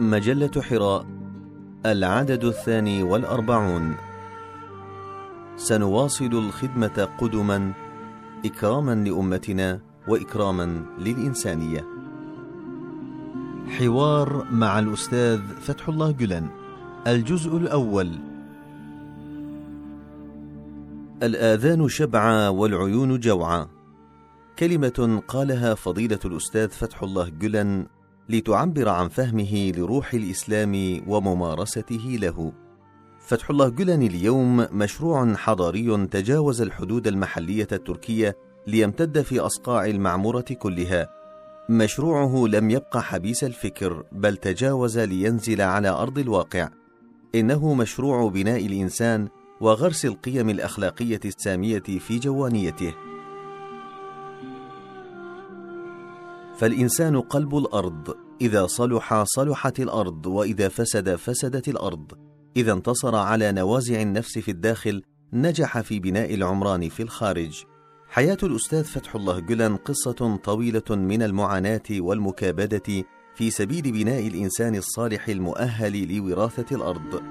مجلة حراء العدد الثاني والأربعون. سنواصل الخدمة قدما إكراما لأمتنا وإكراما للإنسانية. حوار مع الأستاذ فتح الله جلن الجزء الأول. الآذان شبعا والعيون جوعا. كلمة قالها فضيلة الأستاذ فتح الله جلن لتعبر عن فهمه لروح الإسلام وممارسته له. فتح الله جلن اليوم مشروع حضاري تجاوز الحدود المحلية التركية ليمتد في أصقاع المعمورة كلها. مشروعه لم يبقى حبيس الفكر بل تجاوز لينزل على أرض الواقع. إنه مشروع بناء الإنسان وغرس القيم الأخلاقية السامية في جوانيته. فالإنسان قلب الأرض، إذا صلح صلحت الأرض، وإذا فسد فسدت الأرض. إذا انتصر على نوازع النفس في الداخل، نجح في بناء العمران في الخارج. حياة الأستاذ فتح الله جلن قصة طويلة من المعاناة والمكابدة في سبيل بناء الإنسان الصالح المؤهل لوراثة الأرض.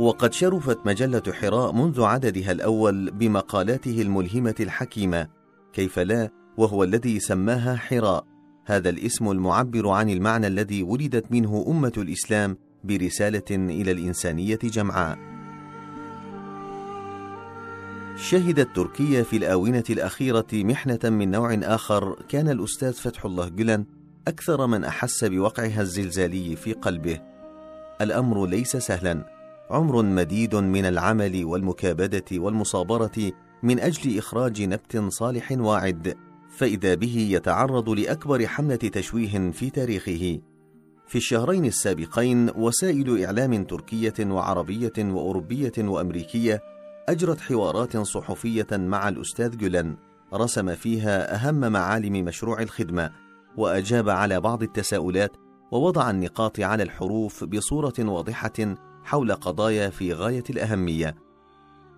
وقد شرفت مجلة حراء منذ عددها الأول بمقالاته الملهمة الحكيمة، كيف لا وهو الذي سماها حراء. هذا الاسم المعبر عن المعنى الذي ولدت منه أمة الإسلام برسالة إلى الإنسانية جمعاء. شهدت تركيا في الآونة الأخيرة محنة من نوع آخر كان الأستاذ فتح الله جلن أكثر من أحس بوقعها الزلزالي في قلبه. الأمر ليس سهلا. عمر مديد من العمل والمكابدة والمصابرة من أجل إخراج نبت صالح واعد. فإذا به يتعرض لأكبر حملة تشويه في تاريخه. في الشهرين السابقين وسائل إعلام تركية وعربية وأوروبية وأمريكية أجرت حوارات صحفية مع الأستاذ جولان رسم فيها أهم معالم مشروع الخدمة وأجاب على بعض التساؤلات ووضع النقاط على الحروف بصورة واضحة حول قضايا في غاية الأهمية.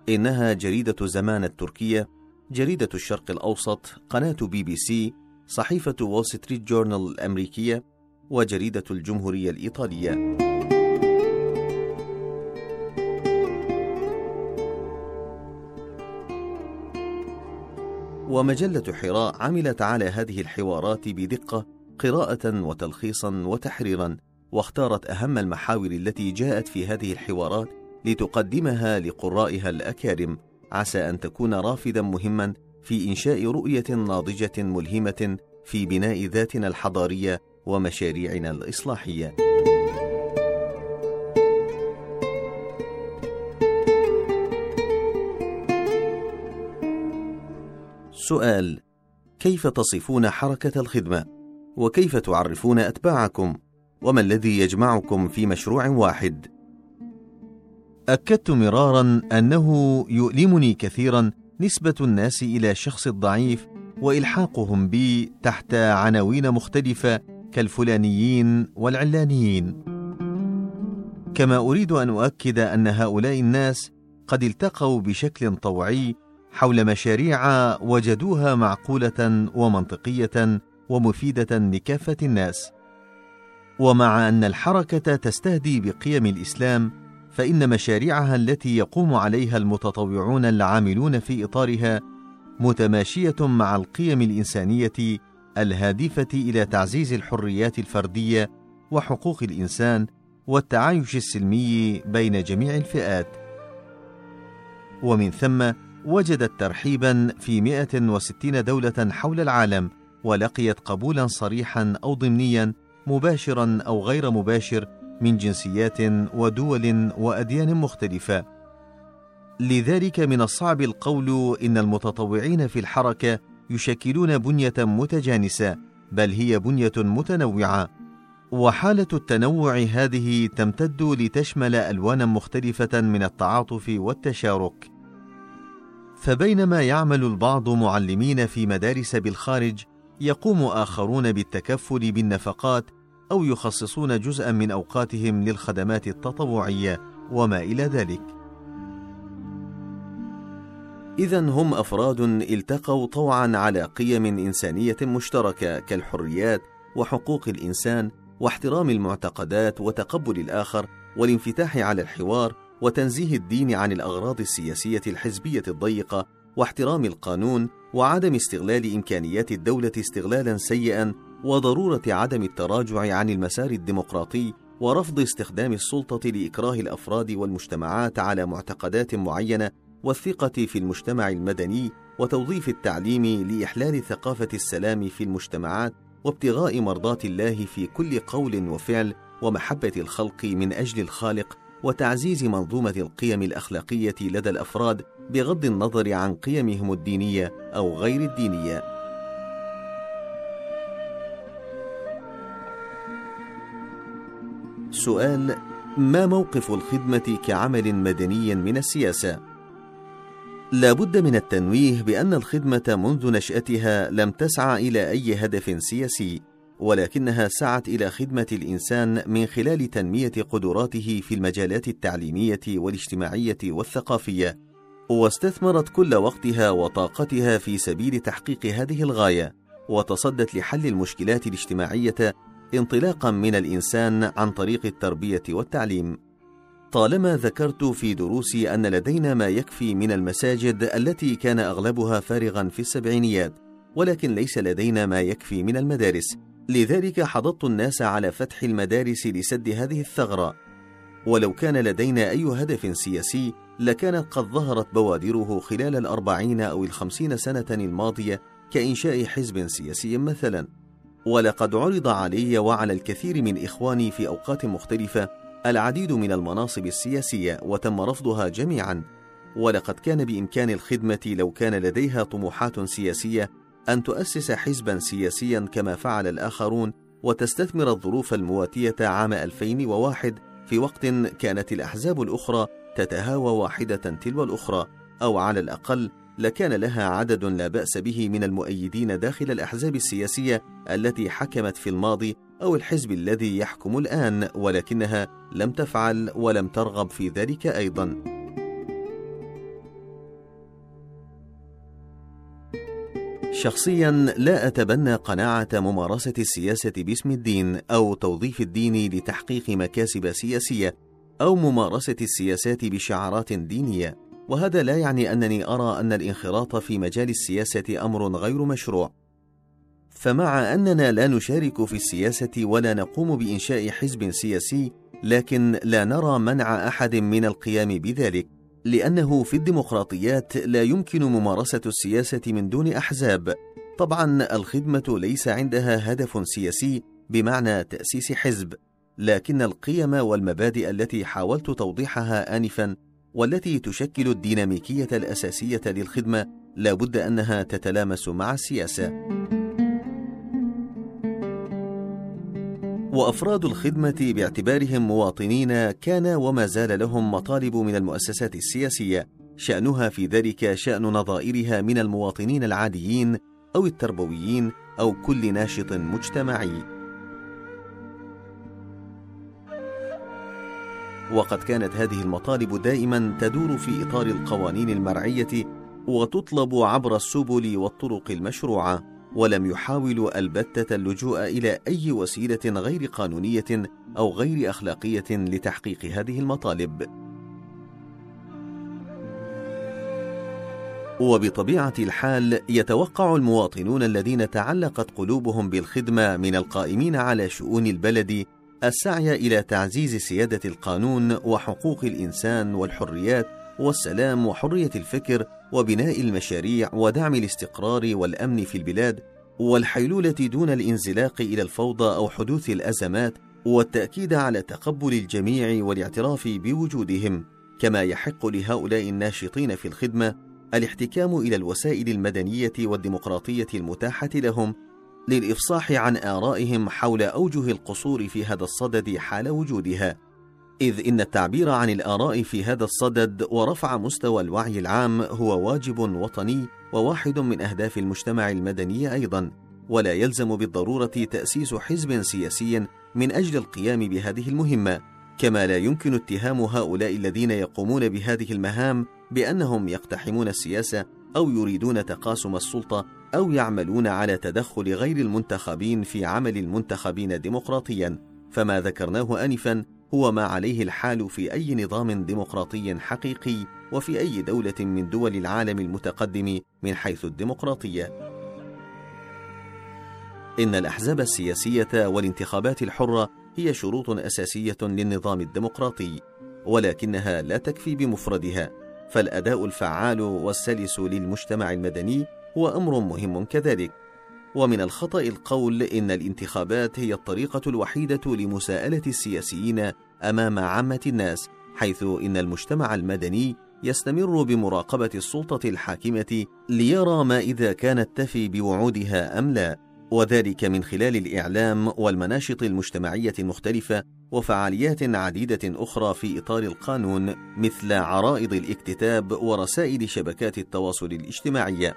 إنها جريدة زمان التركية جريدة الشرق الأوسط، قناة بي بي سي، صحيفة وول ستريت جورنال الأمريكية، وجريدة الجمهورية الإيطالية. ومجلة حراء عملت على هذه الحوارات بدقة قراءة وتلخيصا وتحريرا، واختارت أهم المحاور التي جاءت في هذه الحوارات لتقدمها لقرائها الأكارم عسى أن تكون رافدا مهما في إنشاء رؤية ناضجة ملهمة في بناء ذاتنا الحضارية ومشاريعنا الإصلاحية. سؤال كيف تصفون حركة الخدمة؟ وكيف تعرفون أتباعكم؟ وما الذي يجمعكم في مشروع واحد؟ أكدت مرارا أنه يؤلمني كثيرا نسبة الناس إلى الشخص الضعيف وإلحاقهم بي تحت عناوين مختلفة كالفلانيين والعلانيين. كما أريد أن أؤكد أن هؤلاء الناس قد التقوا بشكل طوعي حول مشاريع وجدوها معقولة ومنطقية ومفيدة لكافة الناس. ومع أن الحركة تستهدي بقيم الإسلام فإن مشاريعها التي يقوم عليها المتطوعون العاملون في إطارها متماشية مع القيم الإنسانية الهادفة إلى تعزيز الحريات الفردية وحقوق الإنسان والتعايش السلمي بين جميع الفئات. ومن ثم وجدت ترحيبا في 160 دولة حول العالم ولقيت قبولا صريحا أو ضمنيا مباشرا أو غير مباشر من جنسيات ودول وأديان مختلفة. لذلك من الصعب القول إن المتطوعين في الحركة يشكلون بنية متجانسة بل هي بنية متنوعة. وحالة التنوع هذه تمتد لتشمل ألوانا مختلفة من التعاطف والتشارك. فبينما يعمل البعض معلمين في مدارس بالخارج يقوم آخرون بالتكفل بالنفقات أو يخصصون جزءا من أوقاتهم للخدمات التطوعية وما إلى ذلك. إذا هم أفراد التقوا طوعا على قيم إنسانية مشتركة كالحريات وحقوق الإنسان واحترام المعتقدات وتقبل الآخر والانفتاح على الحوار وتنزيه الدين عن الأغراض السياسية الحزبية الضيقة واحترام القانون وعدم استغلال إمكانيات الدولة استغلالا سيئا وضرورة عدم التراجع عن المسار الديمقراطي ورفض استخدام السلطة لإكراه الأفراد والمجتمعات على معتقدات معينة والثقة في المجتمع المدني وتوظيف التعليم لإحلال ثقافة السلام في المجتمعات وابتغاء مرضات الله في كل قول وفعل ومحبة الخلق من أجل الخالق وتعزيز منظومة القيم الأخلاقية لدى الأفراد بغض النظر عن قيمهم الدينية أو غير الدينية. سؤال: ما موقف الخدمة كعمل مدني من السياسة؟ لا بد من التنويه بأن الخدمة منذ نشأتها لم تسعى إلى أي هدف سياسي، ولكنها سعت إلى خدمة الإنسان من خلال تنمية قدراته في المجالات التعليمية والاجتماعية والثقافية واستثمرت كل وقتها وطاقتها في سبيل تحقيق هذه الغاية وتصدت لحل المشكلات الاجتماعية انطلاقا من الإنسان عن طريق التربية والتعليم. طالما ذكرت في دروسي أن لدينا ما يكفي من المساجد التي كان أغلبها فارغا في السبعينيات ولكن ليس لدينا ما يكفي من المدارس. لذلك حضضت الناس على فتح المدارس لسد هذه الثغرة. ولو كان لدينا أي هدف سياسي لكانت قد ظهرت بوادره خلال الأربعين أو الخمسين سنة الماضية كإنشاء حزب سياسي مثلا. ولقد عرض علي وعلى الكثير من إخواني في أوقات مختلفة العديد من المناصب السياسية وتم رفضها جميعا. ولقد كان بإمكان الخدمة لو كان لديها طموحات سياسية أن تؤسس حزبا سياسيا كما فعل الآخرون وتستثمر الظروف المواتية عام 2001 في وقت كانت الأحزاب الأخرى تتهاوى واحدة تلو الأخرى أو على الأقل لكان لها عدد لا بأس به من المؤيدين داخل الأحزاب السياسية التي حكمت في الماضي أو الحزب الذي يحكم الآن ولكنها لم تفعل ولم ترغب في ذلك أيضا. شخصيا لا أتبنى قناعة ممارسة السياسة باسم الدين أو توظيف الدين لتحقيق مكاسب سياسية أو ممارسة السياسات بشعارات دينية وهذا لا يعني أنني أرى أن الانخراط في مجال السياسة أمر غير مشروع. فمع أننا لا نشارك في السياسة ولا نقوم بإنشاء حزب سياسي لكن لا نرى منع أحد من القيام بذلك لأنه في الديمقراطيات لا يمكن ممارسة السياسة من دون أحزاب. طبعا الخدمة ليس عندها هدف سياسي بمعنى تأسيس حزب لكن القيم والمبادئ التي حاولت توضيحها انفا والتي تشكل الديناميكية الأساسية للخدمة لا بد أنها تتلامس مع السياسة. وأفراد الخدمة باعتبارهم مواطنين كان وما زال لهم مطالب من المؤسسات السياسية شأنها في ذلك شأن نظائرها من المواطنين العاديين أو التربويين أو كل ناشط مجتمعي. وقد كانت هذه المطالب دائما تدور في إطار القوانين المرعية وتطلب عبر السبل والطرق المشروعة ولم يحاولوا البتة اللجوء إلى أي وسيلة غير قانونية أو غير أخلاقية لتحقيق هذه المطالب. وبطبيعة الحال يتوقع المواطنون الذين تعلقت قلوبهم بالخدمة من القائمين على شؤون البلد السعي إلى تعزيز سيادة القانون وحقوق الإنسان والحريات والسلام وحرية الفكر وبناء المشاريع ودعم الاستقرار والأمن في البلاد والحيلولة دون الانزلاق إلى الفوضى أو حدوث الأزمات والتأكيد على تقبل الجميع والاعتراف بوجودهم. كما يحق لهؤلاء الناشطين في الخدمة الاحتكام إلى الوسائل المدنية والديمقراطية المتاحة لهم للإفصاح عن آرائهم حول أوجه القصور في هذا الصدد حال وجودها إذ إن التعبير عن الآراء في هذا الصدد ورفع مستوى الوعي العام هو واجب وطني وواحد من أهداف المجتمع المدني أيضا، ولا يلزم بالضرورة تأسيس حزب سياسي من أجل القيام بهذه المهمة، كما لا يمكن اتهام هؤلاء الذين يقومون بهذه المهام بأنهم يقتحمون السياسة أو يريدون تقاسم السلطة أو يعملون على تدخل غير المنتخبين في عمل المنتخبين ديمقراطيا. فما ذكرناه انفا هو ما عليه الحال في أي نظام ديمقراطي حقيقي وفي أي دولة من دول العالم المتقدم من حيث الديمقراطية. إن الأحزاب السياسية والانتخابات الحرة هي شروط أساسية للنظام الديمقراطي ولكنها لا تكفي بمفردها. فالأداء الفعال والسلس للمجتمع المدني هو أمر مهم كذلك. ومن الخطأ القول إن الانتخابات هي الطريقة الوحيدة لمساءلة السياسيين أمام عامة الناس حيث إن المجتمع المدني يستمر بمراقبة السلطة الحاكمة ليرى ما إذا كانت تفي بوعودها أم لا. وذلك من خلال الإعلام والمناشط المجتمعية المختلفة وفعاليات عديدة أخرى في إطار القانون مثل عرائض الاكتتاب ورسائل شبكات التواصل الاجتماعيه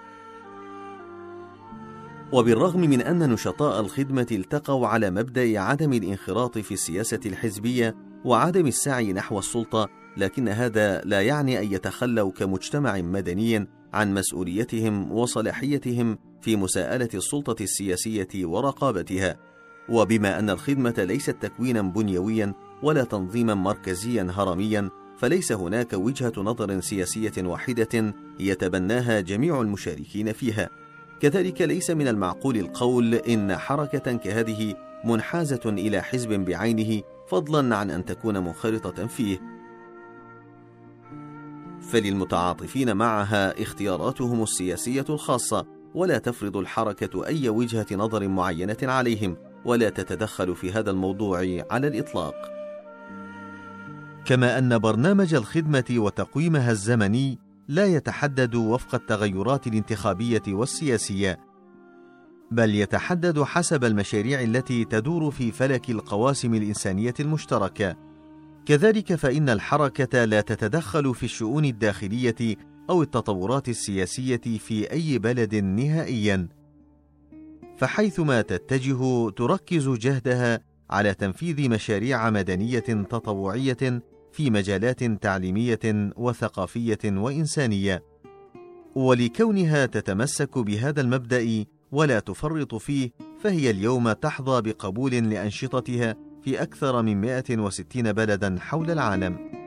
وبالرغم من أن نشطاء الخدمة التقوا على مبدأ عدم الانخراط في السياسة الحزبية وعدم السعي نحو السلطة لكن هذا لا يعني أن يتخلوا كمجتمع مدني عن مسؤوليتهم وصلاحيتهم في مساءلة السلطة السياسية ورقابتها. وبما أن الخدمة ليست تكوينا بنيويا ولا تنظيما مركزيا هرميا فليس هناك وجهة نظر سياسية واحدة يتبناها جميع المشاركين فيها. كذلك ليس من المعقول القول إن حركة كهذه منحازة إلى حزب بعينه فضلا عن أن تكون منخرطة فيه. فللمتعاطفين معها اختياراتهم السياسية الخاصة ولا تفرض الحركة أي وجهة نظر معينة عليهم. ولا تتدخل في هذا الموضوع على الإطلاق. كما أن برنامج الخدمة وتقويمها الزمني لا يتحدد وفق التغيرات الانتخابية والسياسية بل يتحدد حسب المشاريع التي تدور في فلك القواسم الإنسانية المشتركة. كذلك فإن الحركة لا تتدخل في الشؤون الداخلية أو التطورات السياسية في أي بلد نهائيا. فحيثما تتجه تركز جهدها على تنفيذ مشاريع مدنية تطوعية في مجالات تعليمية وثقافية وإنسانية. ولكونها تتمسك بهذا المبدأ ولا تفرط فيه فهي اليوم تحظى بقبول لأنشطتها في أكثر من 160 بلدا حول العالم.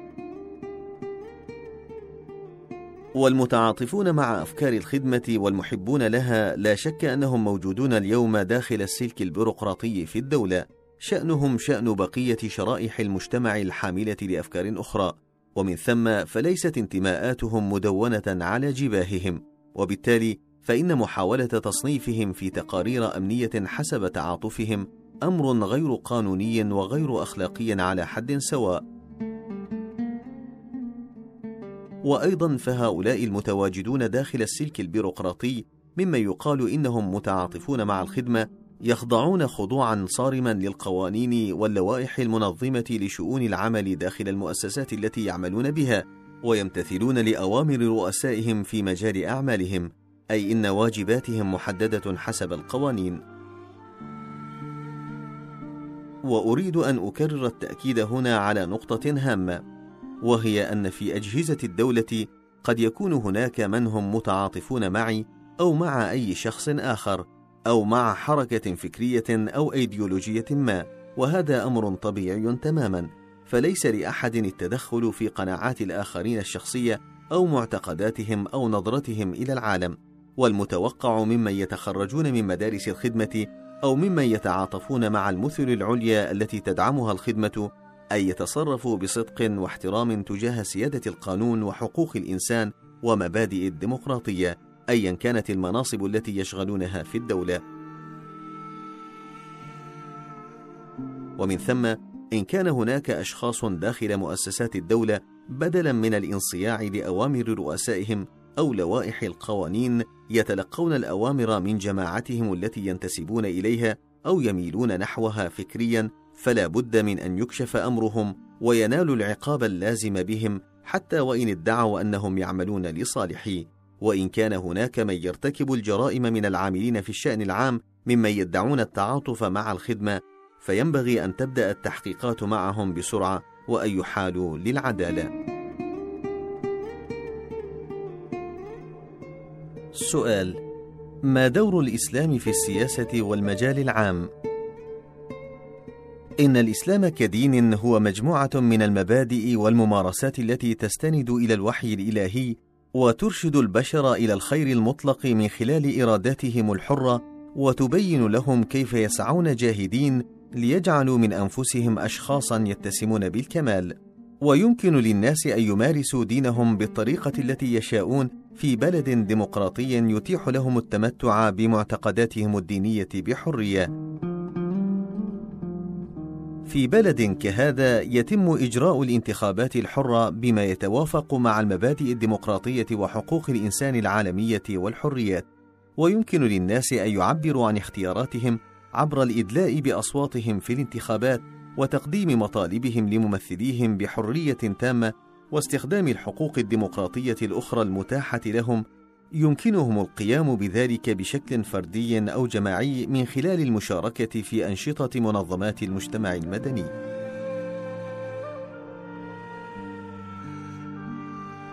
والمتعاطفون مع أفكار الخدمة والمحبون لها لا شك أنهم موجودون اليوم داخل السلك البيروقراطي في الدولة. شأنهم شأن بقية شرائح المجتمع الحاملة لأفكار أخرى. ومن ثم فليست انتماءاتهم مدونة على جباههم. وبالتالي فإن محاولة تصنيفهم في تقارير أمنية حسب تعاطفهم أمر غير قانوني وغير أخلاقي على حد سواء. وأيضا فهؤلاء المتواجدون داخل السلك البيروقراطي ممن يقال إنهم متعاطفون مع الخدمة يخضعون خضوعا صارما للقوانين واللوائح المنظمة لشؤون العمل داخل المؤسسات التي يعملون بها ويمتثلون لأوامر رؤسائهم في مجال أعمالهم أي إن واجباتهم محددة حسب القوانين. وأريد أن أكرر التأكيد هنا على نقطة هامة. وهي أن في أجهزة الدولة قد يكون هناك من هم متعاطفون معي أو مع أي شخص آخر أو مع حركة فكرية أو أيديولوجية ما وهذا أمر طبيعي تماما فليس لأحد التدخل في قناعات الآخرين الشخصية أو معتقداتهم أو نظرتهم إلى العالم. والمتوقع ممن يتخرجون من مدارس الخدمة أو ممن يتعاطفون مع المثل العليا التي تدعمها الخدمة ان يتصرفوا بصدق واحترام تجاه سيادة القانون وحقوق الإنسان ومبادئ الديمقراطية ايا كانت المناصب التي يشغلونها في الدولة. ومن ثم إن كان هناك أشخاص داخل مؤسسات الدولة بدلا من الانصياع لأوامر رؤسائهم أو لوائح القوانين يتلقون الأوامر من جماعتهم التي ينتسبون إليها أو يميلون نحوها فكريا فلا بد من أن يكشف أمرهم وينالوا العقاب اللازم بهم حتى وإن ادعوا أنهم يعملون لصالحي. وإن كان هناك من يرتكب الجرائم من العاملين في الشأن العام ممن يدعون التعاطف مع الخدمة فينبغي أن تبدأ التحقيقات معهم بسرعة وأن يحالوا للعدالة. سؤال ما دور الإسلام في السياسة والمجال العام؟ إن الإسلام كدين هو مجموعة من المبادئ والممارسات التي تستند إلى الوحي الإلهي وترشد البشر إلى الخير المطلق من خلال إراداتهم الحرة وتبين لهم كيف يسعون جاهدين ليجعلوا من أنفسهم أشخاصا يتسمون بالكمال. ويمكن للناس أن يمارسوا دينهم بالطريقة التي يشاءون في بلد ديمقراطي يتيح لهم التمتع بمعتقداتهم الدينية بحرية. في بلد كهذا يتم إجراء الانتخابات الحرة بما يتوافق مع المبادئ الديمقراطية وحقوق الإنسان العالمية والحريات، ويمكن للناس أن يعبروا عن اختياراتهم عبر الإدلاء بأصواتهم في الانتخابات وتقديم مطالبهم لممثليهم بحرية تامة واستخدام الحقوق الديمقراطية الأخرى المتاحة لهم يمكنهم القيام بذلك بشكل فردي أو جماعي من خلال المشاركة في أنشطة منظمات المجتمع المدني.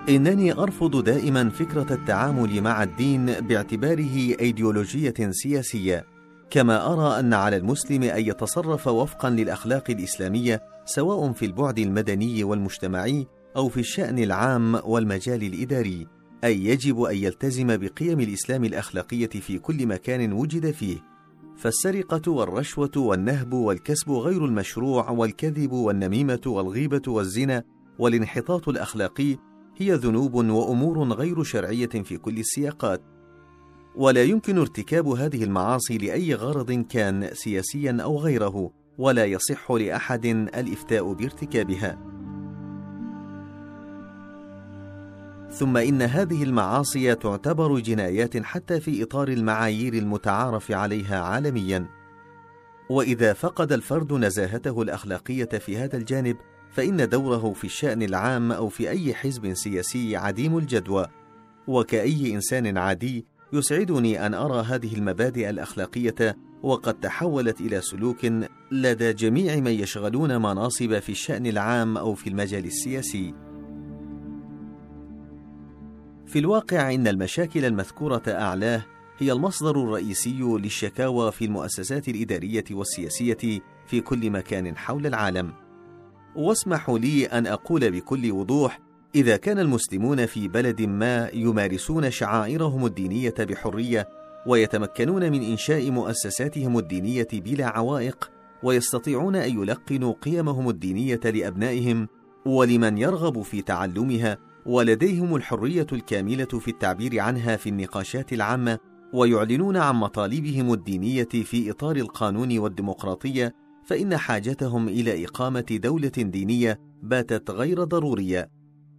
إنني أرفض دائما فكرة التعامل مع الدين باعتباره أيديولوجية سياسية كما أرى أن على المسلم أن يتصرف وفقا للأخلاق الإسلامية سواء في البعد المدني والمجتمعي أو في الشأن العام والمجال الإداري. أي يجب أن يلتزم بقيم الإسلام الأخلاقية في كل مكان وجد فيه، فالسرقة والرشوة والنهب والكسب غير المشروع والكذب والنميمة والغيبة والزنا والانحطاط الأخلاقي هي ذنوب وأمور غير شرعية في كل السياقات، ولا يمكن ارتكاب هذه المعاصي لأي غرض كان سياسيا أو غيره، ولا يصح لأحد الإفتاء بارتكابها. ثم إن هذه المعاصي تعتبر جنايات حتى في إطار المعايير المتعارف عليها عالميا. وإذا فقد الفرد نزاهته الأخلاقية في هذا الجانب فإن دوره في الشأن العام أو في أي حزب سياسي عديم الجدوى. وكأي إنسان عادي يسعدني أن أرى هذه المبادئ الأخلاقية وقد تحولت إلى سلوك لدى جميع من يشغلون مناصب في الشأن العام أو في المجال السياسي. في الواقع إن المشاكل المذكورة أعلاه هي المصدر الرئيسي للشكاوى في المؤسسات الإدارية والسياسية في كل مكان حول العالم. واسمحوا لي أن أقول بكل وضوح: إذا كان المسلمون في بلد ما يمارسون شعائرهم الدينية بحرية ويتمكنون من إنشاء مؤسساتهم الدينية بلا عوائق ويستطيعون أن يلقنوا قيمهم الدينية لأبنائهم ولمن يرغب في تعلمها ولديهم الحرية الكاملة في التعبير عنها في النقاشات العامة ويعلنون عن مطالبهم الدينية في إطار القانون والديمقراطية فإن حاجتهم إلى إقامة دولة دينية باتت غير ضرورية.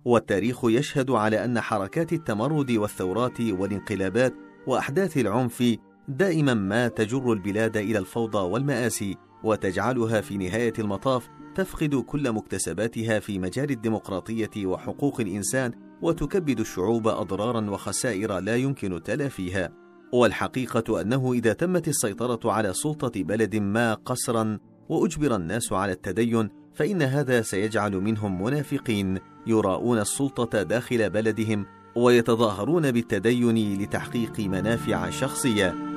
والتاريخ يشهد على أن حركات التمرد والثورات والانقلابات وأحداث العنف دائما ما تجر البلاد إلى الفوضى والمآسي. وتجعلها في نهاية المطاف تفقد كل مكتسباتها في مجال الديمقراطية وحقوق الإنسان وتكبد الشعوب أضرارا وخسائر لا يمكن تلافيها والحقيقة أنه إذا تمت السيطرة على سلطة بلد ما قسرا وأجبر الناس على التدين فإن هذا سيجعل منهم منافقين يراءون السلطة داخل بلدهم ويتظاهرون بالتدين لتحقيق منافع شخصية.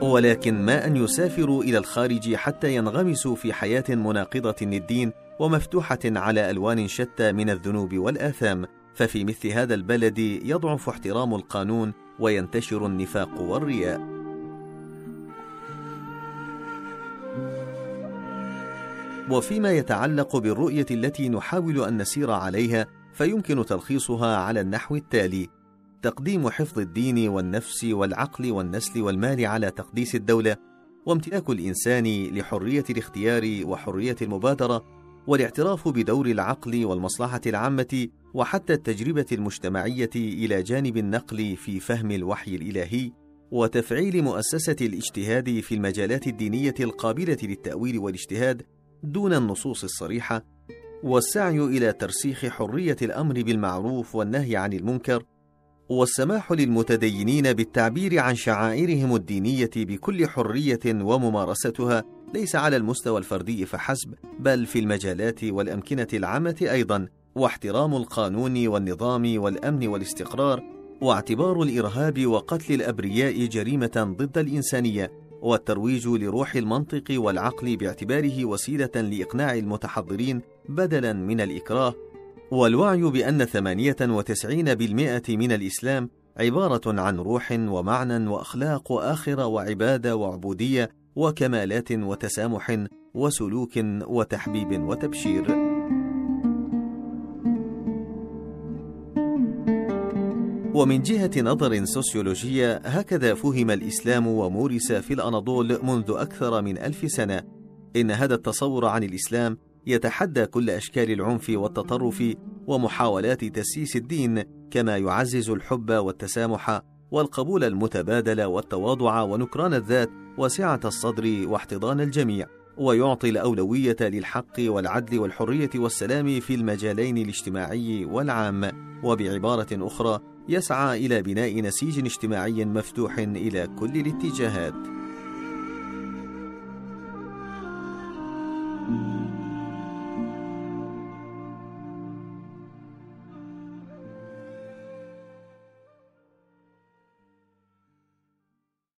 ولكن ما أن يسافروا إلى الخارج حتى ينغمسوا في حياة مناقضة للدين ومفتوحة على ألوان شتى من الذنوب والآثام، ففي مثل هذا البلد يضعف احترام القانون وينتشر النفاق والرياء. وفيما يتعلق بالرؤية التي نحاول أن نسير عليها، فيمكن تلخيصها على النحو التالي: تقديم حفظ الدين والنفس والعقل والنسل والمال على تقديس الدولة وامتلاك الإنسان لحرية الاختيار وحرية المبادرة والاعتراف بدور العقل والمصلحة العامة وحتى التجربة المجتمعية إلى جانب النقل في فهم الوحي الإلهي وتفعيل مؤسسة الاجتهاد في المجالات الدينية القابلة للتأويل والاجتهاد دون النصوص الصريحة والسعي إلى ترسيخ حرية الأمر بالمعروف والنهي عن المنكر والسماح للمتدينين بالتعبير عن شعائرهم الدينية بكل حرية وممارستها ليس على المستوى الفردي فحسب بل في المجالات والأمكنة العامة أيضا واحترام القانون والنظام والأمن والاستقرار واعتبار الإرهاب وقتل الأبرياء جريمة ضد الإنسانية والترويج لروح المنطق والعقل باعتباره وسيلة لإقناع المتحضرين بدلا من الإكراه والوعي وتسعين بالمئة من الإسلام عبارة عن روح ومعنى وأخلاق واخره وعبادة وعبودية وكمالات وتسامح وسلوك وتحبيب وتبشير. ومن جهة نظر سوسيولوجية هكذا فهم الإسلام ومورس في الأناضول منذ أكثر من ألف سنة. إن هذا التصور عن الإسلام يتحدى كل أشكال العنف والتطرف ومحاولات تسييس الدين كما يعزز الحب والتسامح والقبول المتبادل والتواضع ونكران الذات وسعة الصدر واحتضان الجميع. ويعطي الأولوية للحق والعدل والحرية والسلام في المجالين الاجتماعي والعام. وبعبارة أخرى يسعى إلى بناء نسيج اجتماعي مفتوح إلى كل الاتجاهات.